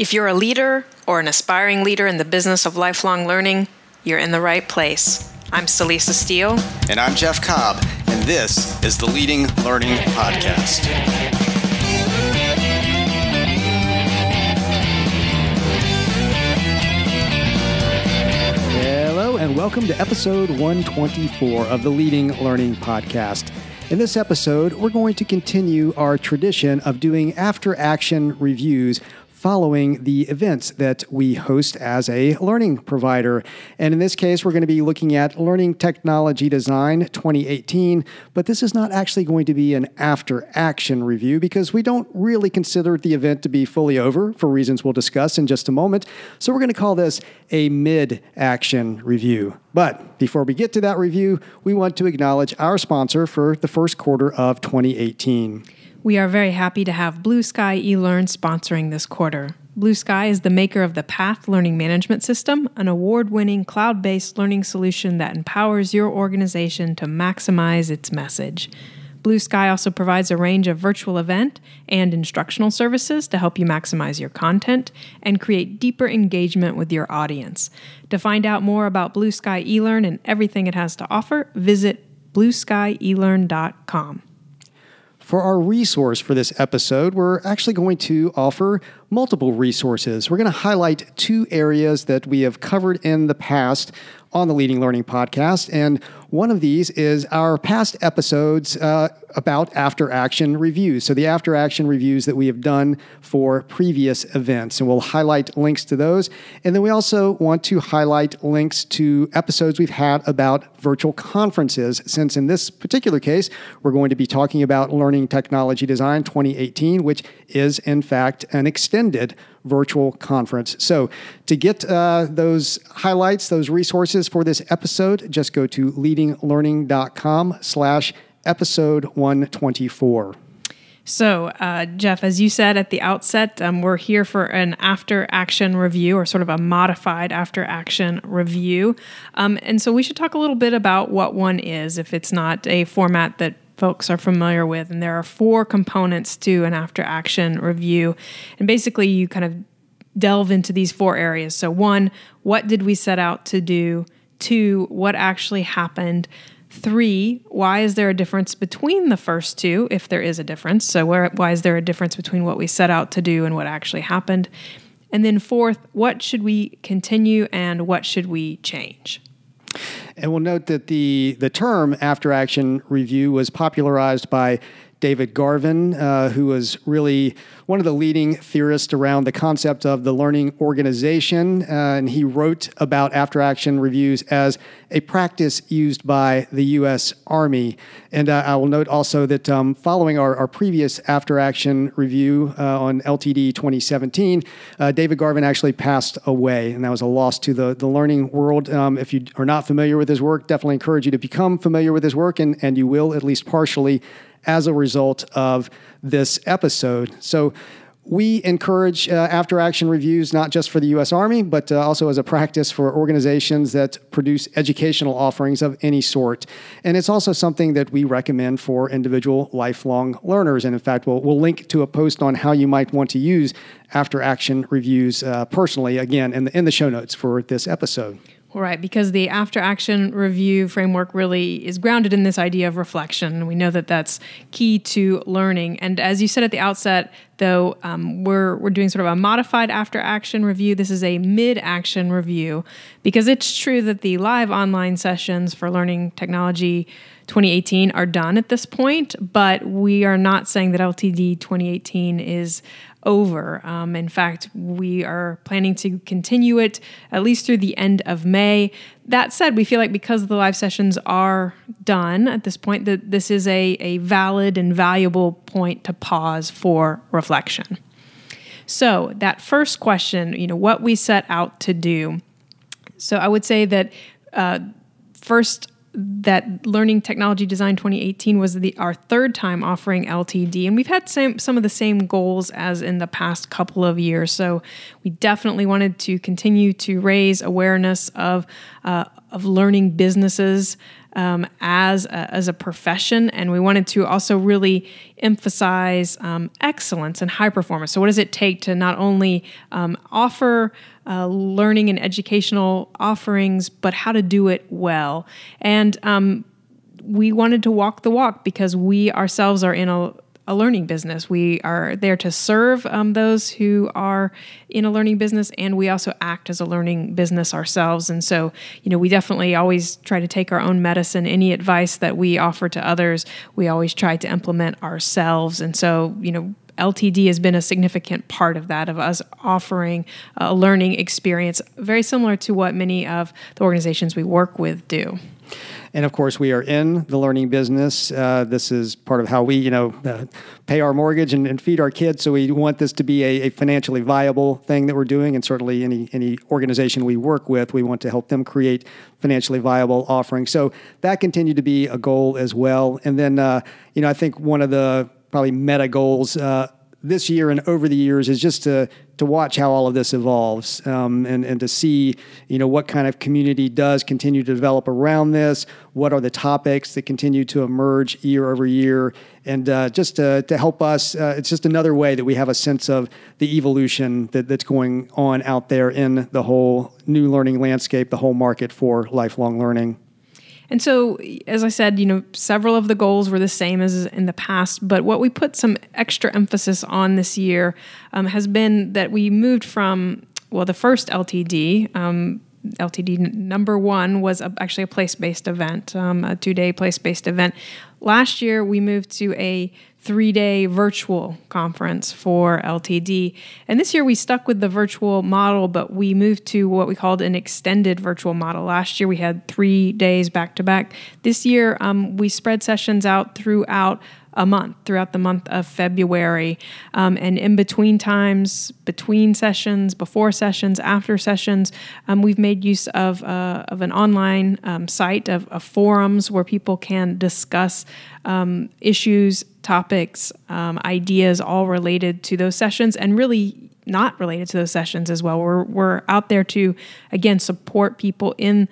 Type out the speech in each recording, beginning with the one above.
If you're a leader or an aspiring leader in the business of lifelong learning, you're in the right place. I'm Celisa Steele. And I'm Jeff Cobb, and this is the Leading Learning Podcast. Hello, and welcome to episode 124 of the Leading Learning Podcast. In this episode, we're going to continue our tradition of doing after action reviews following the events that we host as a learning provider. And in this case, we're going to be looking at Learning Technology Design 2018, but this is not actually going to be an after action review because we don't really consider the event to be fully over for reasons we'll discuss in just a moment. So we're going to call this a mid action review. But before we get to that review, we want to acknowledge our sponsor for the first quarter of 2018. We are very happy to have Blue Sky eLearn sponsoring this quarter. Blue Sky is the maker of the Path Learning Management System, an award winning cloud based learning solution that empowers your organization to maximize its message. Blue Sky also provides a range of virtual event and instructional services to help you maximize your content and create deeper engagement with your audience. To find out more about Blue Sky eLearn and everything it has to offer, visit blueskyelearn.com. For our resource for this episode, we're actually going to offer multiple resources. We're going to highlight two areas that we have covered in the past on the Leading Learning podcast. And one of these is our past episodes uh, about after action reviews. So, the after action reviews that we have done for previous events. And we'll highlight links to those. And then we also want to highlight links to episodes we've had about virtual conferences, since in this particular case, we're going to be talking about Learning Technology Design 2018, which is, in fact, an extended virtual conference. So, to get uh, those highlights, those resources for this episode, just go to leadinglearning.com slash episode 124. So, uh, Jeff, as you said at the outset, um, we're here for an after action review or sort of a modified after action review. Um, and so we should talk a little bit about what one is if it's not a format that folks are familiar with. And there are four components to an after action review. And basically, you kind of delve into these four areas. So, one, what did we set out to do? Two, what actually happened? Three, why is there a difference between the first two, if there is a difference? So, where, why is there a difference between what we set out to do and what actually happened? And then, fourth, what should we continue and what should we change? And we'll note that the, the term after action review was popularized by David Garvin, uh, who was really one of the leading theorists around the concept of the learning organization. Uh, and he wrote about after action reviews as a practice used by the U.S. Army. And uh, I will note also that um, following our, our, previous after action review uh, on LTD 2017, uh, David Garvin actually passed away. And that was a loss to the, the learning world. Um, if you are not familiar with his work, definitely encourage you to become familiar with his work, and, and you will, at least partially as a result of this episode. So, we encourage uh, after action reviews not just for the U.S. Army, but uh, also as a practice for organizations that produce educational offerings of any sort. And it's also something that we recommend for individual lifelong learners. And in fact, we'll, we'll link to a post on how you might want to use after action reviews uh, personally, again, in the, in the show notes for this episode. Right, because the after action review framework really is grounded in this idea of reflection. We know that that's key to learning. And as you said at the outset, though, um, we're, we're doing sort of a modified after action review. This is a mid action review because it's true that the live online sessions for learning technology 2018 are done at this point, but we are not saying that LTD 2018 is over. Um, in fact, we are planning to continue it at least through the end of May. That said, we feel like because the live sessions are done at this point, that this is a, a valid and valuable point to pause for reflection. So, that first question, you know, what we set out to do. So, I would say that uh, first that Learning Technology Design 2018 was the our third time offering LTD, and we've had same, some of the same goals as in the past couple of years. So we definitely wanted to continue to raise awareness of uh, of learning businesses um, as a, as a profession, and we wanted to also really emphasize um, excellence and high performance. So, what does it take to not only um, offer uh, learning and educational offerings, but how to do it well? And um, we wanted to walk the walk because we ourselves are in a a learning business. We are there to serve um, those who are in a learning business, and we also act as a learning business ourselves. And so, you know, we definitely always try to take our own medicine. Any advice that we offer to others, we always try to implement ourselves. And so, you know, LTD has been a significant part of that, of us offering a learning experience very similar to what many of the organizations we work with do. And of course, we are in the learning business. Uh, this is part of how we, you know, uh, pay our mortgage and, and, feed our kids. So we want this to be a, a, financially viable thing that we're doing. And certainly, any any organization we work with, we want to help them create financially viable offerings. So that continued to be a goal as well. And then, uh, you know, I think one of the probably meta goals uh, this year and over the years is just to to watch how all of this evolves um, and and to see you know what kind of community does continue to develop around this. What are the topics that continue to emerge year over year, and uh, just to to help us, uh, it's just another way that we have a sense of the evolution that, that's going on out there in the whole new learning landscape, the whole market for lifelong learning. And so, as I said, you know, several of the goals were the same as in the past, but what we put some extra emphasis on this year um, has been that we moved from, well, the first LTD. Um, LTD number one was a, actually a place based event, um, a two day place based event. Last year, we moved to a three day virtual conference for LTD. And this year we stuck with the virtual model, but we moved to what we called an extended virtual model. Last year we had three days back to back. This year um, we spread sessions out throughout a month throughout the month of February. Um, and in between times, between sessions, before sessions, after sessions, um, we've made use of, uh, of an online um, site of, of, forums where people can discuss um, issues, topics, um, ideas, all related to those sessions, and really not related to those sessions as well. We're, we're out there to, again, support people in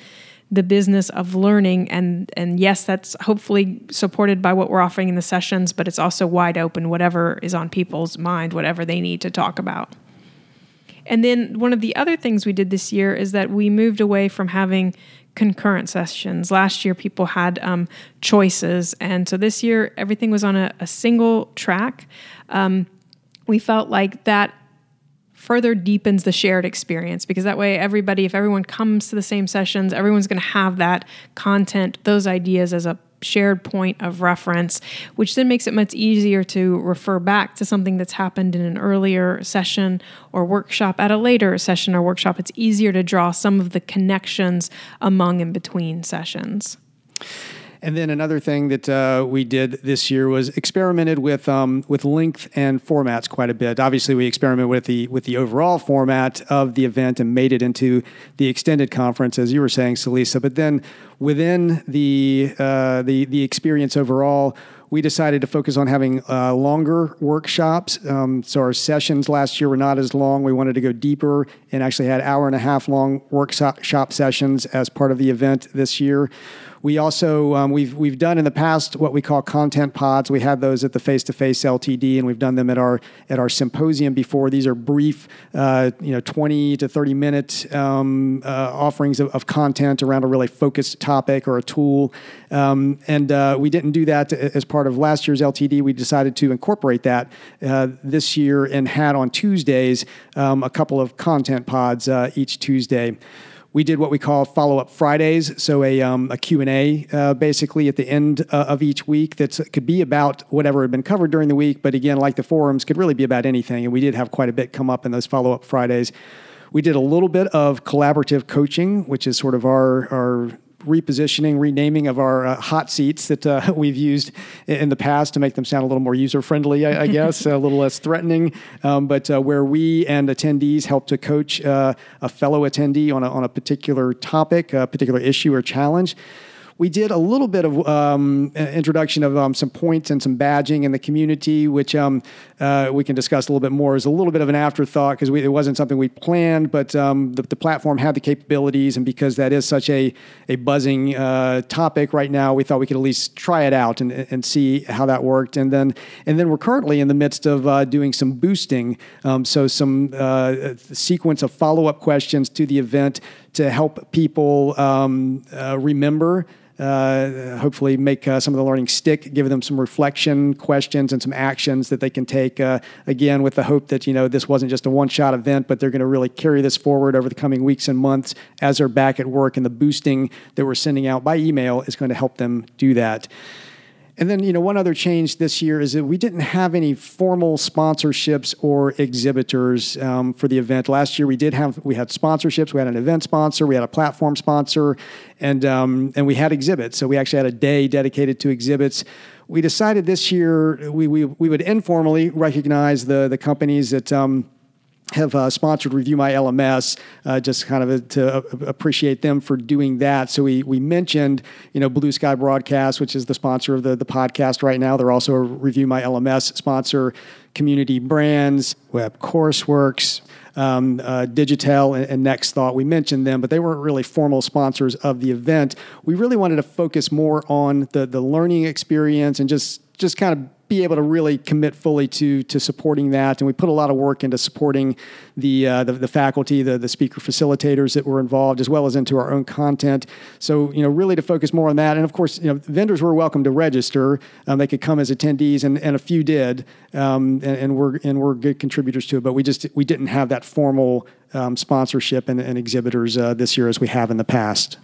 the business of learning. And and yes that's hopefully supported by what we're offering in the sessions but it's also wide open whatever is on people's mind whatever they need to talk about. And then one of the other things we did this year is that we moved away from having concurrent sessions. Last year people had um, choices. And so this year everything was on a, a single track. Um, we felt like that further deepens the shared experience because that way everybody if everyone comes to the same sessions everyone's going to have that content those ideas as a shared point of reference which then makes it much easier to refer back to something that's happened in an earlier session or workshop at a later session or workshop. It's easier to draw some of the connections among and between sessions and then another thing that uh, we did this year was experimented with um, with length and formats quite a bit. Obviously, we experimented with the with the overall format of the event and made it into the extended conference, as you were saying, Celisa. But then within the uh, the the experience overall we decided to focus on having uh, longer workshops. Um, so our sessions last year were not as long. We wanted to go deeper and actually had hour and a half long workshop sessions as part of the event this year. We also um, we've we've done in the past what we call content pods. We had those at the face to face LTD, and we've done them at our at our symposium before. These are brief, uh, you know, twenty to thirty minute um, uh, offerings of, of, content around a really focused topic or a tool. Um, and uh, we didn't do that as part of last year's LTD. We decided to incorporate that uh, this year and had on Tuesdays um, a couple of content pods uh, each Tuesday we did what we call follow-up Fridays, so a, um, a Q&A uh, basically at the end uh, of each week that could be about whatever had been covered during the week, but again, like the forums, could really be about anything, and we did have quite a bit come up in those follow-up Fridays. We did a little bit of collaborative coaching, which is sort of our, our repositioning, renaming of our uh, hot seats that uh, we've used in the past to make them sound a little more user friendly, I, I, guess, a little less threatening. Um, but uh, where we and attendees help to coach uh, a fellow attendee on a, on a particular topic, a particular issue or challenge we did a little bit of um, introduction of um, some points and some badging in the community, which um, uh, we can discuss a little bit more. Is a little bit of an afterthought because it wasn't something we planned, but um, the, the, platform had the capabilities, and because that is such a a buzzing uh, topic right now, we thought we could at least try it out and, and see how that worked. And then and then we're currently in the midst of uh, doing some boosting, um, so some uh, sequence of follow up questions to the event to help people um, uh, remember hopefully make uh, some of the learning stick, give them some reflection questions and some actions that they can take. Uh, again, with the hope that you know this wasn't just a one-shot event, but they're going to really carry this forward over the coming weeks and months as they're back at work. And the boosting that we're sending out by email is going to help them do that. And then, you know, one other change this year is that we didn't have any formal sponsorships or exhibitors um, for the event. Last year, we did have we had sponsorships. We had an event sponsor, we had a platform sponsor, and um, and we had exhibits. So we actually had a day dedicated to exhibits. We decided this year we we, we would informally recognize the the companies that. Um, have uh, sponsored Review My LMS, uh, just kind of to appreciate them for doing that. So we we mentioned, you know, Blue Sky Broadcast, which is the sponsor of the the podcast right now. They're also a Review My LMS sponsor. Community Brands, Web Courseworks, um, uh, Digitec, and, and Next Thought. We mentioned them, but they weren't really formal sponsors of the event. We really wanted to focus more on the the learning experience and just just kind of be able to really commit fully to to supporting that. And we put a lot of work into supporting the uh, the, the, faculty, the the speaker facilitators that were involved, as well as into our own content. So you know, really to focus more on that. And of course, you know, vendors were welcome to register. Um, they could come as attendees, and, and a few did, um, and, and we're and we're good contributors to it. But we just we didn't have that formal um, sponsorship and, and exhibitors uh, this year as we have in the past.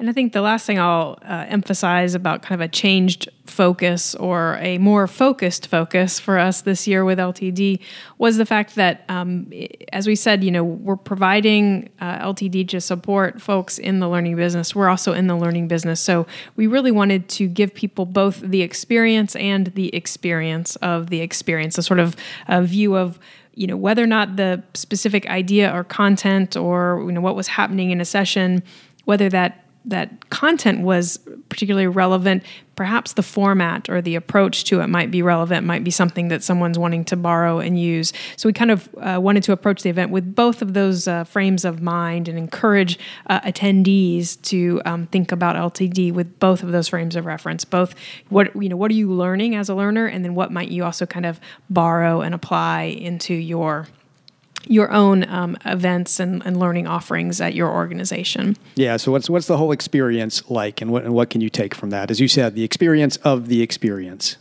And I think the last thing I'll uh, emphasize about kind of a changed focus or a more focused focus for us this year with LTD was the fact that, um, as we said, you know, we're providing uh, LTD to support folks in the learning business. We're also in the learning business. So we really wanted to give people both the experience and the experience of the experience, a sort of a view of you know whether or not the specific idea or content or you know what was happening in a session whether that that content was particularly relevant. Perhaps the format or the approach to it might be relevant might be something that someone's wanting to borrow and use. So we kind of uh, wanted to approach the event with both of those uh, frames of mind and encourage uh, attendees to um, think about ltd with both of those frames of reference both what you know what are you learning as a learner and then what might you also kind of borrow and apply into your your own um, events and, and, learning offerings at your organization. Yeah. So what's what's the whole experience like, and what and what can you take from that? As you said, the experience of the experience.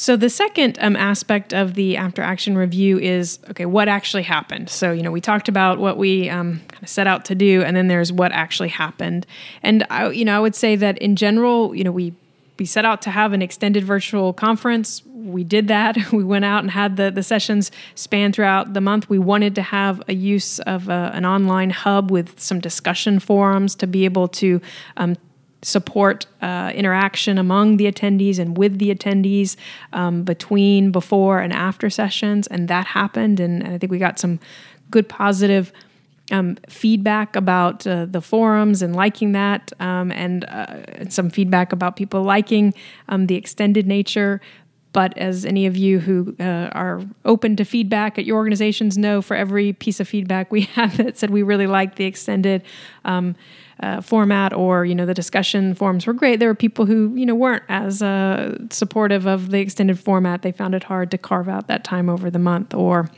So the second um, aspect of the after action review is okay, what actually happened. So you know we talked about what we um, kind of set out to do, and then there's what actually happened. And I, you know I would say that in general, you know we we set out to have an extended virtual conference. We did that. We went out and had the, the sessions span throughout the month. We wanted to have a use of a, uh, an online hub with some discussion forums to be able to um, support uh, interaction among the attendees and with the attendees um, between, before, and after sessions. And that happened. And, and I think we got some good positive um, feedback about uh, the forums and liking that, um, and uh, some feedback about people liking um, the extended nature. But as any of you who uh, are open to feedback at your organizations know, for every piece of feedback we have that said we really liked the extended um, uh, format or you know the discussion forums were great, there were people who you know weren't as uh, supportive of the extended format. They found it hard to carve out that time over the month or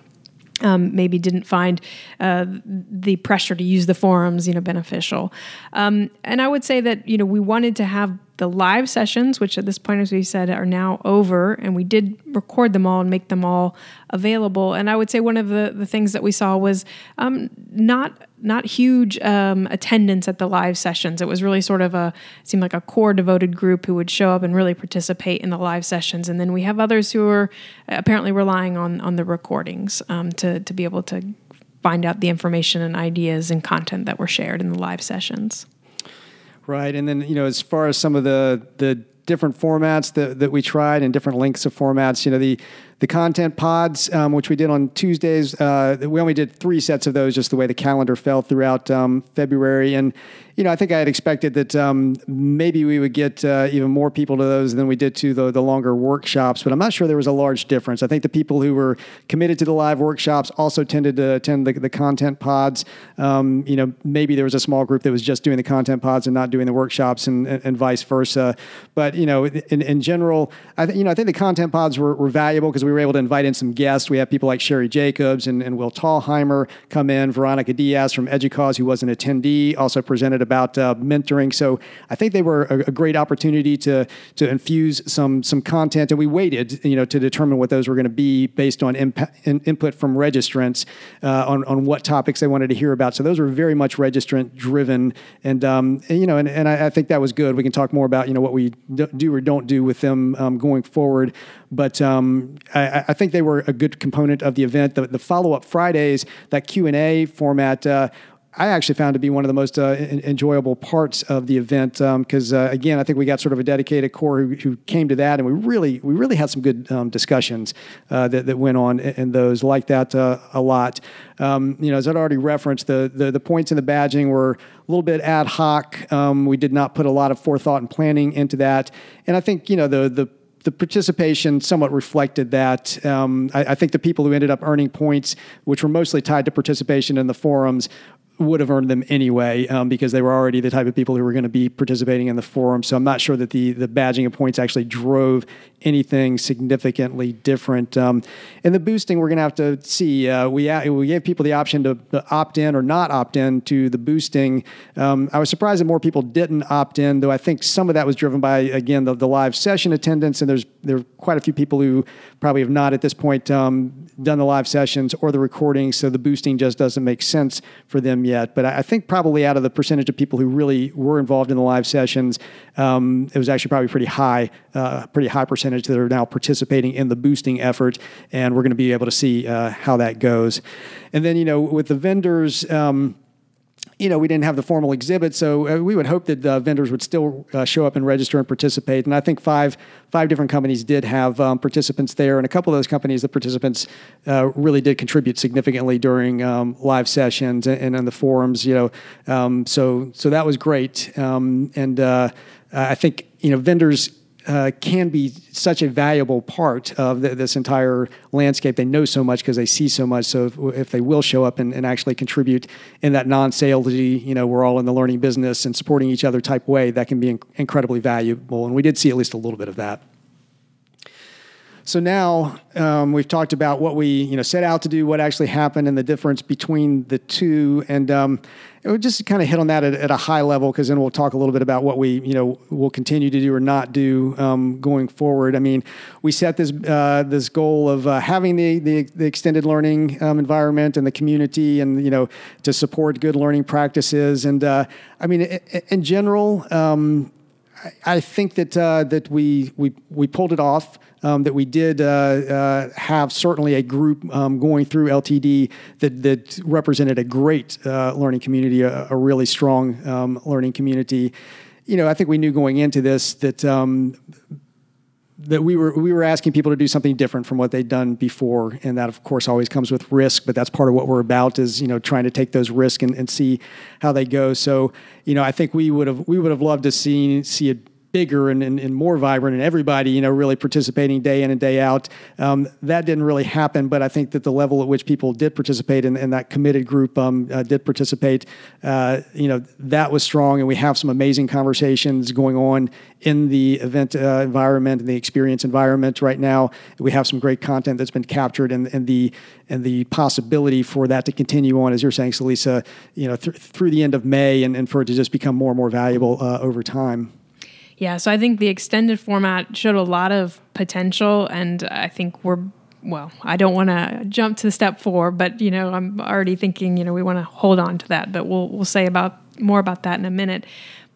um, maybe didn't find uh, the pressure to use the forums, you know, beneficial. Um, and I would say that you know we wanted to have the live sessions, which at this point, as we said, are now over, and we did record them all and make them all available. And I would say one of the, the things that we saw was um, not not huge um, attendance at the live sessions. It was really sort of a seemed like a core devoted group who would show up and really participate in the live sessions. And then we have others who are apparently relying on on the recordings um, to to be able to find out the information and ideas and content that were shared in the live sessions. Right, and then you know, as far as some of the the different formats that, that we tried and different lengths of formats, you know, the the content pods, um, which we did on Tuesdays. Uh, we only did three sets of those, just the way the calendar fell throughout um, February. And you know, I think I had expected that um, maybe we would get uh, even more people to those than we did to the, the longer workshops, but I'm not sure there was a large difference. I think the people who were committed to the live workshops also tended to attend the, the content pods. Um, you know, maybe there was a small group that was just doing the content pods and not doing the workshops, and, and, and vice versa. But you know, in, in general, I think you know I think the content pods were, were valuable because we were able to invite in some guests. We have people like Sherry Jacobs and, and Will Thalheimer come in, Veronica Diaz from EDUCAUSE, who was an attendee, also presented about uh, mentoring. So I think they were a, a, great opportunity to to infuse some some content, and we waited, you know, to determine what those were going to be based on imp- in, input from registrants uh, on on what topics they wanted to hear about. So those were very much registrant driven, and, um, and you know, and, and I, I, think that was good. We can talk more about you know what we do or don't do with them um, going forward. But um, I, I, think they were a good component of the event. The, the follow up Fridays, that Q and A format. Uh, I actually found to be one of the most uh, enjoyable parts of the event because um, uh, again I think we got sort of a dedicated core who, who, came to that and we really we really had some good um, discussions uh, that, that went on in those like that uh, a lot. Um, you know, as I'd already referenced, the, the, the points in the badging were a little bit ad hoc. Um, we did not put a lot of forethought and planning into that, and I think you know the the the participation somewhat reflected that. Um, I, I, think the people who ended up earning points, which were mostly tied to participation in the forums, would have earned them anyway um, because they were already the type of people who were going to be participating in the forum. So I'm not sure that the the badging of points actually drove anything significantly different. Um, and the boosting, we're going to have to see. Uh, we we gave people the option to, opt in or not opt in to the boosting. Um, I was surprised that more people didn't opt in, though. I think some of that was driven by again the, the live session attendance, and there's there are quite a few people who probably have not at this point um, done the live sessions or the recordings, so the boosting just doesn't make sense for them yet. But I think probably out of the percentage of people who really were involved in the live sessions, um, it was actually probably pretty high, uh, pretty high percentage that are now participating in the boosting effort, and we're going to be able to see uh, how that goes. And then you know with the vendors. Um, you know, we didn't have the formal exhibit, so uh, we would hope that uh, vendors would still uh, show up and register and participate. And I think five five different companies did have um, participants there, and a couple of those companies, the participants uh, really did contribute significantly during um, live sessions and, and on the forums. You know, um, so so that was great. Um, and uh, I think you know vendors uh, can be such a valuable part of the, this entire landscape. They know so much because they see so much. So if, if they will show up and, and, actually contribute in that non-salesy, you know, we're all in the learning business and supporting each other type way, that can be inc- incredibly valuable. And we did see at least a little bit of that. So now um, we've talked about what we you know set out to do, what actually happened, and the difference between the two. And um, would just kind of hit on that at, at a high level, because then we'll talk a little bit about what we you know will continue to do or not do um, going forward. I mean, we set this uh, this goal of uh, having the, the, the extended learning um, environment and the community, and you know to support good learning practices. And uh, I mean, in general. Um, I think that uh, that we we we pulled it off um, that we did uh, uh, have certainly a group um, going through LTD that, that represented a great uh, learning community, a, a really strong um, learning community. You know, I think we knew going into this that um, that we were we were asking people to do something different from what they'd done before, and that of course always comes with risk. But that's part of what we're about is you know trying to take those risks and, and see how they go. So you know I think we would have we would have loved to see see it bigger and, and, and, more vibrant and everybody, you know, really participating day in and day out. Um, that didn't really happen, but I think that the level at which people did participate and, and that committed group um, uh, did participate, uh, you know, that was strong. And we have some amazing conversations going on in the event uh, environment and the experience environment right now. We have some great content that's been captured and, and the and the possibility for that to continue on, as you're saying, Celisa, you know, th- through the end of May and, and for it to just become more and more valuable uh, over time. Yeah, so I think the extended format showed a lot of potential, and I think we're well. I don't want to jump to step four, but you know, I'm already thinking, you know, we want to hold on to that, but we'll we'll say about more about that in a minute.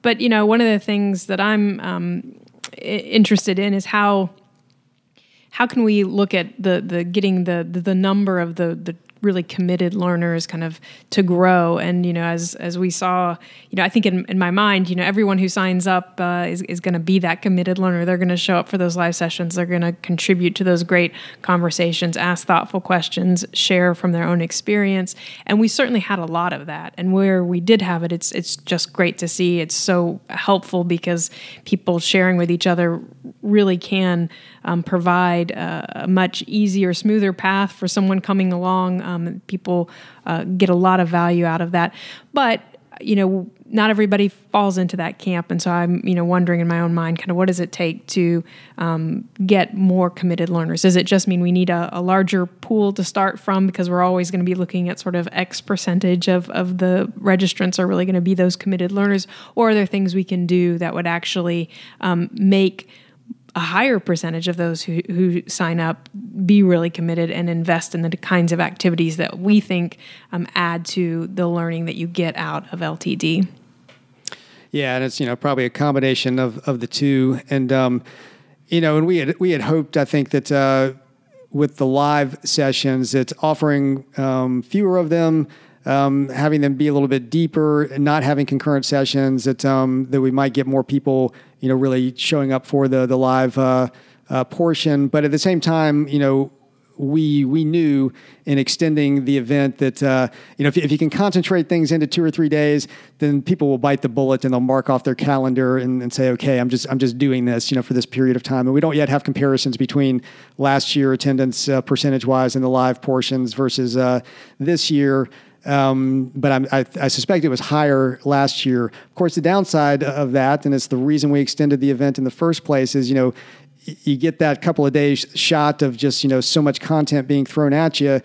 But you know, one of the things that I'm um, interested in is how how can we look at the the getting the the, the number of the the really committed learners kind of to grow. And you know, as as we saw, you know, I think in, in my mind, you know, everyone who signs up uh, is is going to be that committed learner. They're going to show up for those live sessions. They're going to contribute to those great conversations, ask thoughtful questions, share from their own experience. And we certainly had a lot of that. And where we did have it, it's it's just great to see. It's so helpful because people sharing with each other really can um, provide a, much easier, smoother path for someone coming along. Um, people uh, get a lot of value out of that. But you know, not everybody falls into that camp, and so I'm, you know, wondering in my own mind, kind of, what does it take to um, get more committed learners? Does it just mean we need a, a larger pool to start from because we're always going to be looking at sort of X percentage of of the registrants are really going to be those committed learners, or are there things we can do that would actually um, make a higher percentage of those who, who sign up be really committed and invest in the kinds of activities that we think um, add to the learning that you get out of LTD. Yeah, and it's you know probably a combination of of the two, and um, you know, and we had we had hoped I think that uh, with the live sessions, it's offering um, fewer of them. Um, having them be a little bit deeper and not having concurrent sessions that um, that we might get more people you know, really showing up for the the live uh, uh, portion. But at the same time, you know, we we knew in extending the event that uh, you know if, if you can concentrate things into two or three days, then people will bite the bullet and they'll mark off their calendar and, and say, okay, I'm just I'm just doing this, you know, for this period of time. And we don't yet have comparisons between last year attendance uh, percentage wise in the live portions versus uh, this year. Um, but I, I, suspect it was higher last year. Of course, the downside of that, and it's the reason we extended the event in the first place, is you know you get that couple of days shot of just you know so much content being thrown at you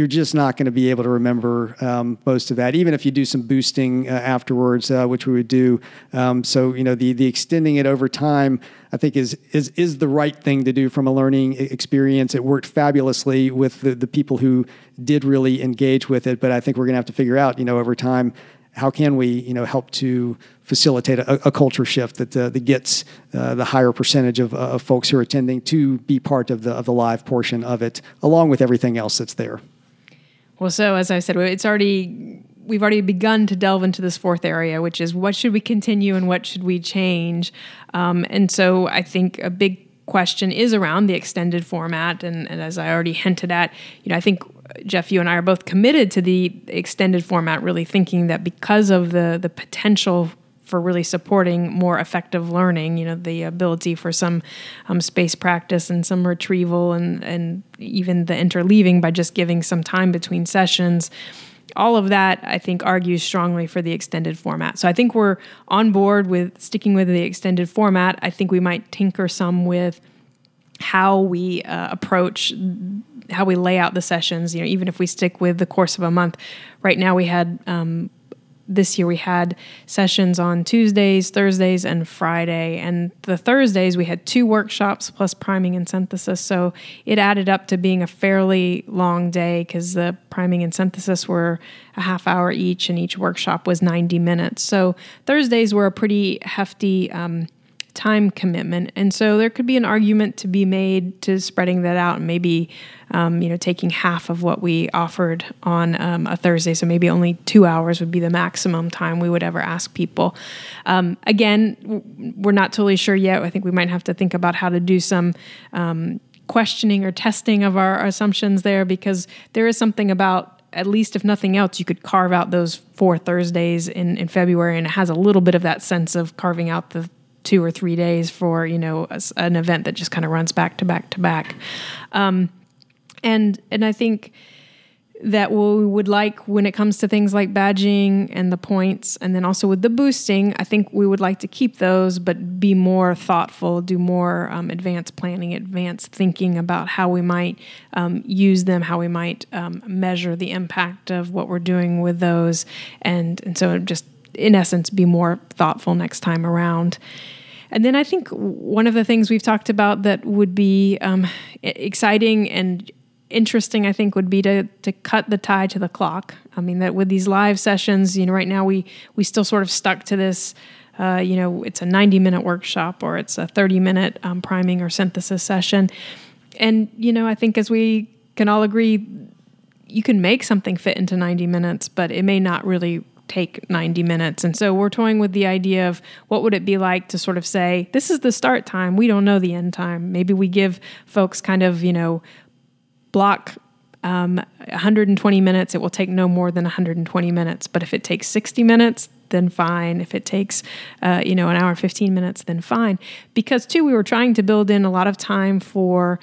you're just not going to be able to remember um, most of that, even if you do some boosting uh, afterwards, uh, which we would do. Um, so you know, the the extending it over time, I think is is is the right thing to do from a learning experience. It worked fabulously with the the people who did really engage with it, but I think we're going to have to figure out, you know, over time. How can we, you know, help to facilitate a, a culture shift that, uh, that gets uh, the higher percentage of, of folks who are attending to be part of the of the live portion of it, along with everything else that's there? Well, so as I said, it's already we've already begun to delve into this fourth area, which is what should we continue and what should we change. Um, and so I think a big question is around the extended format, and, and as I already hinted at, you know, I think Jeff, you and I are both committed to the extended format, really thinking that because of the the potential for really supporting more effective learning. You know, the ability for some um, space practice and some retrieval, and and even the interleaving by just giving some time between sessions. All of that, I think, argues strongly for the extended format. So I think we're on board with sticking with the extended format. I think we might tinker some with how we uh, approach how we lay out the sessions you know even if we stick with the course of a month right now we had um, this year we had sessions on Tuesdays, Thursdays, and Friday. And the Thursdays we had two workshops plus priming and synthesis. So it added up to being a fairly long day because the priming and synthesis were a half hour each, and each workshop was 90 minutes. So Thursdays were a pretty hefty. Um, time commitment. And so there could be an argument to be made to spreading that out and maybe, um, you know, taking half of what we offered on um, a Thursday. So maybe only two hours would be the maximum time we would ever ask people. Um, again, we're not totally sure yet. I think we might have to think about how to do some um, questioning or testing of our assumptions there because there is something about at least if nothing else, you could carve out those four Thursdays in, in February, and it has a little bit of that sense of carving out the two or three days for you know a, an event that just kind of runs back to back to back. Um, and and i think that we would like when it comes to things like badging and the points and then also with the boosting i think we would like to keep those but be more thoughtful do more um, advanced planning advanced thinking about how we might um, use them how we might um, measure the impact of what we're doing with those. And and so just in essence, be more thoughtful next time around. And then I think one of the things we've talked about that would be um, exciting and interesting, I think, would be to to cut the tie to the clock. I mean, that with these live sessions, you know, right now we we still sort of stuck to this. Uh, you know, it's a 90 minute workshop or it's a 30 minute um, priming or synthesis session. And, you know, I think as we can all agree, you can make something fit into 90 minutes, but it may not really take 90 minutes. And so we're toying with the idea of what would it be like to sort of say, this is the start time, we don't know the end time. Maybe we give folks kind of, you know, block um, 120 minutes, it will take no more than 120 minutes. But if it takes 60 minutes, then fine. If it takes, uh, you know, an hour 15 minutes, then fine. Because, too, we were trying to build in a lot of time for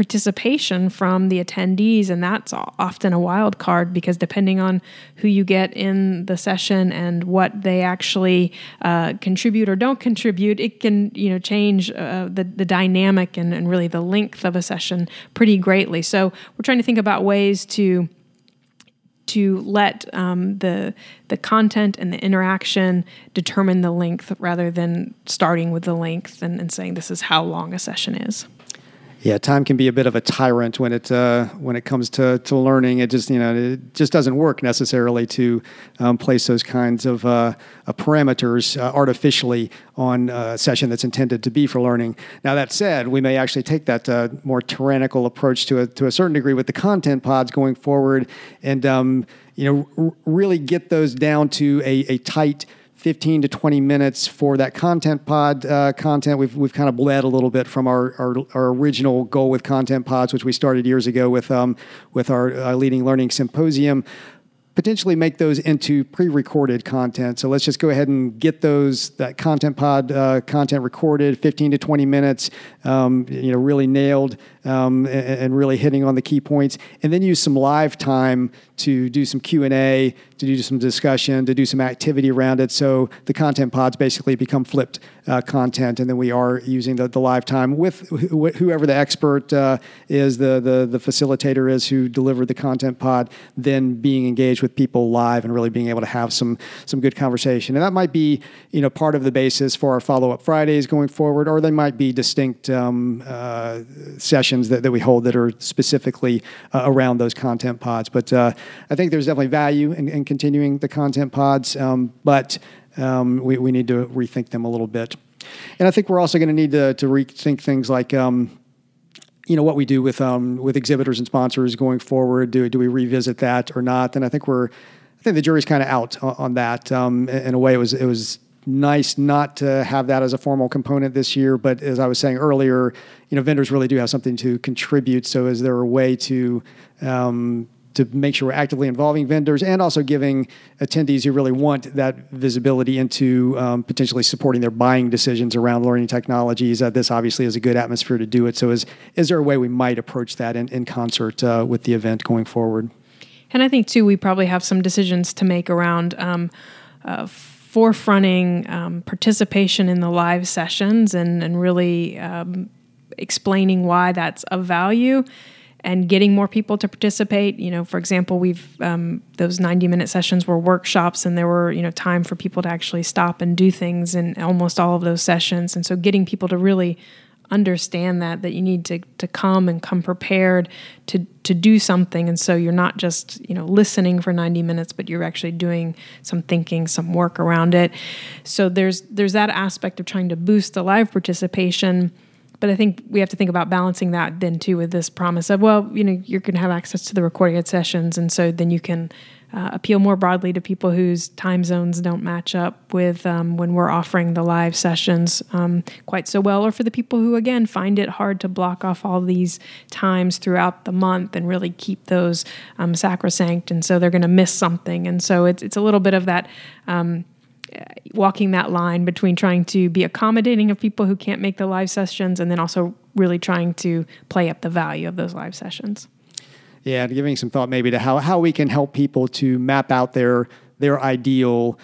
participation from the attendees and that's often a wild card because depending on who you get in the session and what they actually uh, contribute or don't contribute it can you know change uh, the, the dynamic and, and really the length of a session pretty greatly so we're trying to think about ways to to let um, the the content and the interaction determine the length rather than starting with the length and, and saying this is how long a session is. Yeah, time can be a bit of a tyrant when it uh, when it comes to, to learning. It just you know it just doesn't work necessarily to um, place those kinds of, uh, parameters uh, artificially on a session that's intended to be for learning. Now that said, we may actually take that uh, more tyrannical approach to a to a certain degree with the content pods going forward, and um, you know r- really get those down to a, a tight 15 to 20 minutes for that content pod uh, content. We've, we've kind of bled a little bit from our, our, our, original goal with content pods, which we started years ago with, um, with our uh, leading learning symposium potentially make those into pre-recorded content. So let's just go ahead and get those that content pod uh, content recorded, 15 to 20 minutes, um, you know, really nailed um, and, and, really hitting on the key points, and then use some live time to do some Q and A, to do some discussion, to do some activity around it. So the content pods basically become flipped uh, content, and then we are using the, the live time with wh- whoever the expert uh, is, the, the the facilitator is who delivered the content pod, then being engaged with people live and really being able to have some some good conversation. And that might be you know part of the basis for our follow up Fridays going forward, or they might be distinct um, uh, sessions that, that we hold that are specifically uh, around those content pods. But uh, I think there's definitely value in, in continuing the content pods, um, but um, we, we need to rethink them a little bit. And I think we're also going to need to, rethink things like um, you know what we do with um, with exhibitors and sponsors going forward. Do do we revisit that or not? And I think we're I think the jury's kind of out on, on that. Um, in a way, it was it was nice not to have that as a formal component this year. But as I was saying earlier, you know, vendors really do have something to contribute. So is there a way to um, to make sure we're actively involving vendors and also giving attendees who really want that visibility into um, potentially supporting their buying decisions around learning technologies. Uh, this obviously is a good atmosphere to do it. So, is is there a way we might approach that in, in concert uh, with the event going forward? And I think too, we probably have some decisions to make around. Um, uh, forefronting um, participation in the live sessions and, and really um, explaining why that's of value and getting more people to participate. You know, for example, we've um, those 90 minute sessions were workshops and there were, you know, time for people to actually stop and do things in almost all of those sessions. And so getting people to really understand that that you need to to come and come prepared to to do something and so you're not just you know listening for 90 minutes but you're actually doing some thinking some work around it so there's there's that aspect of trying to boost the live participation but I think we have to think about balancing that then too with this promise of well you know you're going to have access to the recorded sessions and so then you can uh, appeal more broadly to people whose time zones don't match up with um, when we're offering the live sessions um, quite so well, or for the people who, again, find it hard to block off all these times throughout the month and really keep those um, sacrosanct. And so they're going to miss something. And so it's, it's a little bit of that um, walking that line between trying to be accommodating of people who can't make the live sessions and then also really trying to play up the value of those live sessions. Yeah, and giving some thought maybe to how, how we can help people to map out their their ideal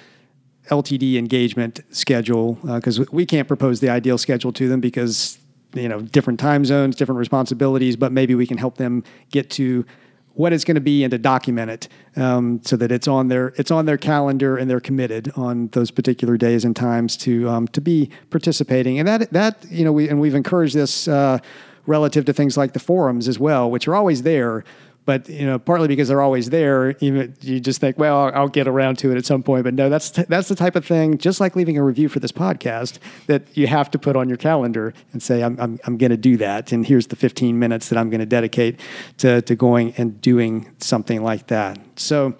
LTD engagement schedule because uh, we can't propose the ideal schedule to them because you know different time zones, different responsibilities, but maybe we can help them get to what it's going to be and to document it um, so that it's on their it's on their calendar and they're committed on those particular days and times to um, to be participating and that that you know we and we've encouraged this uh, relative to things like the forums as well, which are always there. But you know, partly because they're always there, you, you just think, well, I'll, I'll get around to it at some point. But no, that's t- that's the type of thing, just like leaving a review for this podcast, that you have to put on your calendar and say, I'm I'm, I'm going to do that, and here's the 15 minutes that I'm going to dedicate to to going and doing something like that. So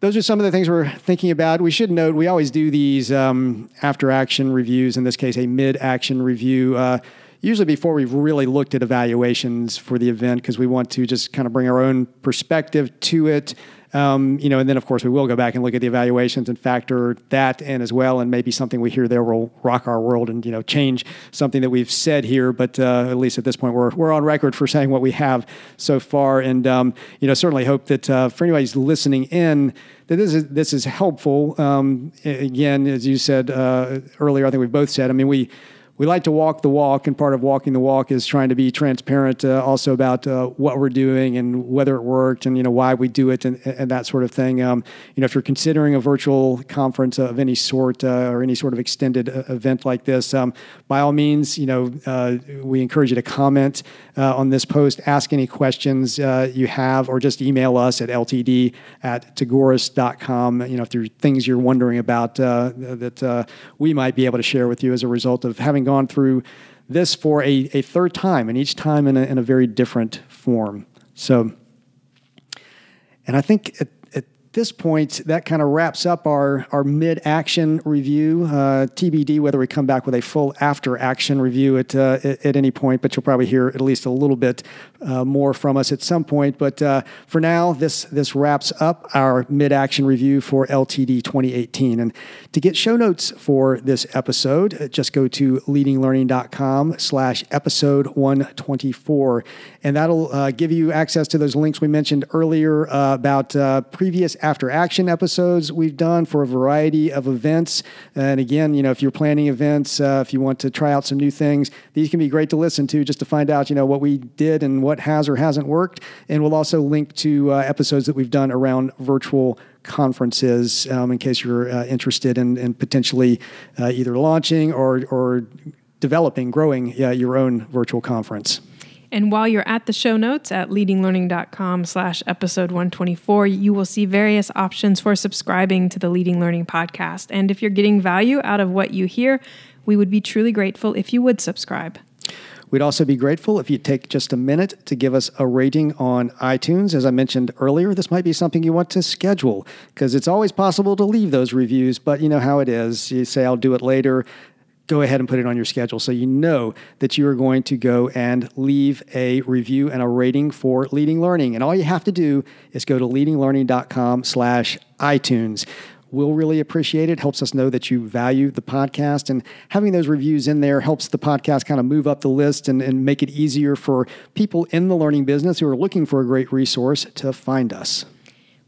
those are some of the things we're thinking about. We should note we always do these um, after action reviews, in this case, a mid action review. Uh, usually before we've really looked at evaluations for the event because we want to just kind of bring our own perspective to it. Um, you know, and then of course we will go back and look at the evaluations and factor that in as well, and maybe something we hear there will rock our world and you know change something that we've said here. But uh, at least at this point, we're we're on record for saying what we have so far, and um, you know certainly hope that uh, for anybody who's listening in that this is this is helpful. Um, again, as you said uh, earlier, I think we've both said. I mean, we we like to walk the walk, and part of walking the walk is trying to be transparent uh, also about uh, what we're doing and whether it worked and you know why we do it and, and that sort of thing. Um, you know, if you're considering a virtual conference of any sort uh, or any sort of extended uh, event like this, um, by all means, you know, uh, we encourage you to comment uh, on this post, ask any questions you have, or just email us at ltd at tagoras.com. You know, if there are things you're wondering about that we might be able to share with you as a result of having gone through this for a, a third time, and each time in a, in a very different form. So, and I think this point, that kind of wraps up our, our mid action review. Uh, TBD whether we come back with a full after action review at, uh, at, any point, but you'll probably hear at least a little bit uh, more from us at some point. But uh, for now, this, this wraps up our mid action review for LTD 2018. And to get show notes for this episode, uh, just go to leadinglearning.com slash episode 124. And that'll uh, give you access to those links we mentioned earlier about previous after action episodes we've done for a variety of events. And again, you know, if you're planning events, uh, if you want to try out some new things, these can be great to listen to just to find out, you know, what we did and what has or hasn't worked. And we'll also link to uh, episodes that we've done around virtual conferences um, in case you're uh, interested in, in potentially uh, either launching or, or developing, growing your own virtual conference. And while you're at the show notes at leadinglearning.com slash episode 124, you will see various options for subscribing to the Leading Learning podcast. And if you're getting value out of what you hear, we would be truly grateful if you would subscribe. We'd also be grateful if you take just a minute to give us a rating on iTunes. As I mentioned earlier, this might be something you want to schedule because it's always possible to leave those reviews, but you know how it is. You say, I'll do it later go ahead and put it on your schedule. So you know that you are going to go and leave a review and a rating for leading learning. And all you have to do is go to leadinglearning.com slash itunes. We'll really appreciate it. Helps us know that you value the podcast and having those reviews in there helps the podcast kind of move up the list and, and make it easier for people in the learning business who are looking for a great resource to find us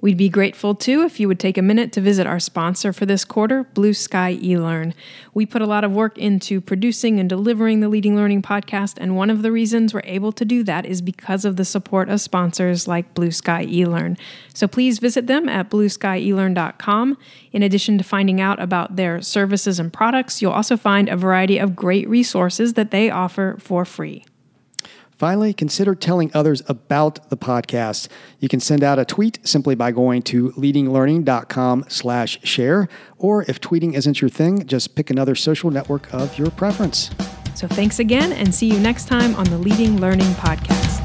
We'd be grateful too if you would take a minute to visit our sponsor for this quarter, Blue Sky eLearn. We put a lot of work into producing and delivering the Leading Learning podcast, and one of the reasons we're able to do that is because of the support of sponsors like Blue Sky eLearn. So please visit them at blueskyelearn.com. In addition to finding out about their services and products, you'll also find a variety of great resources that they offer for free. Finally, consider telling others about the podcast. You can send out a tweet simply by going to leadinglearning.com slash share, or if tweeting isn't your thing, just pick another social network of your preference. So thanks again, and see you next time on the Leading Learning Podcast.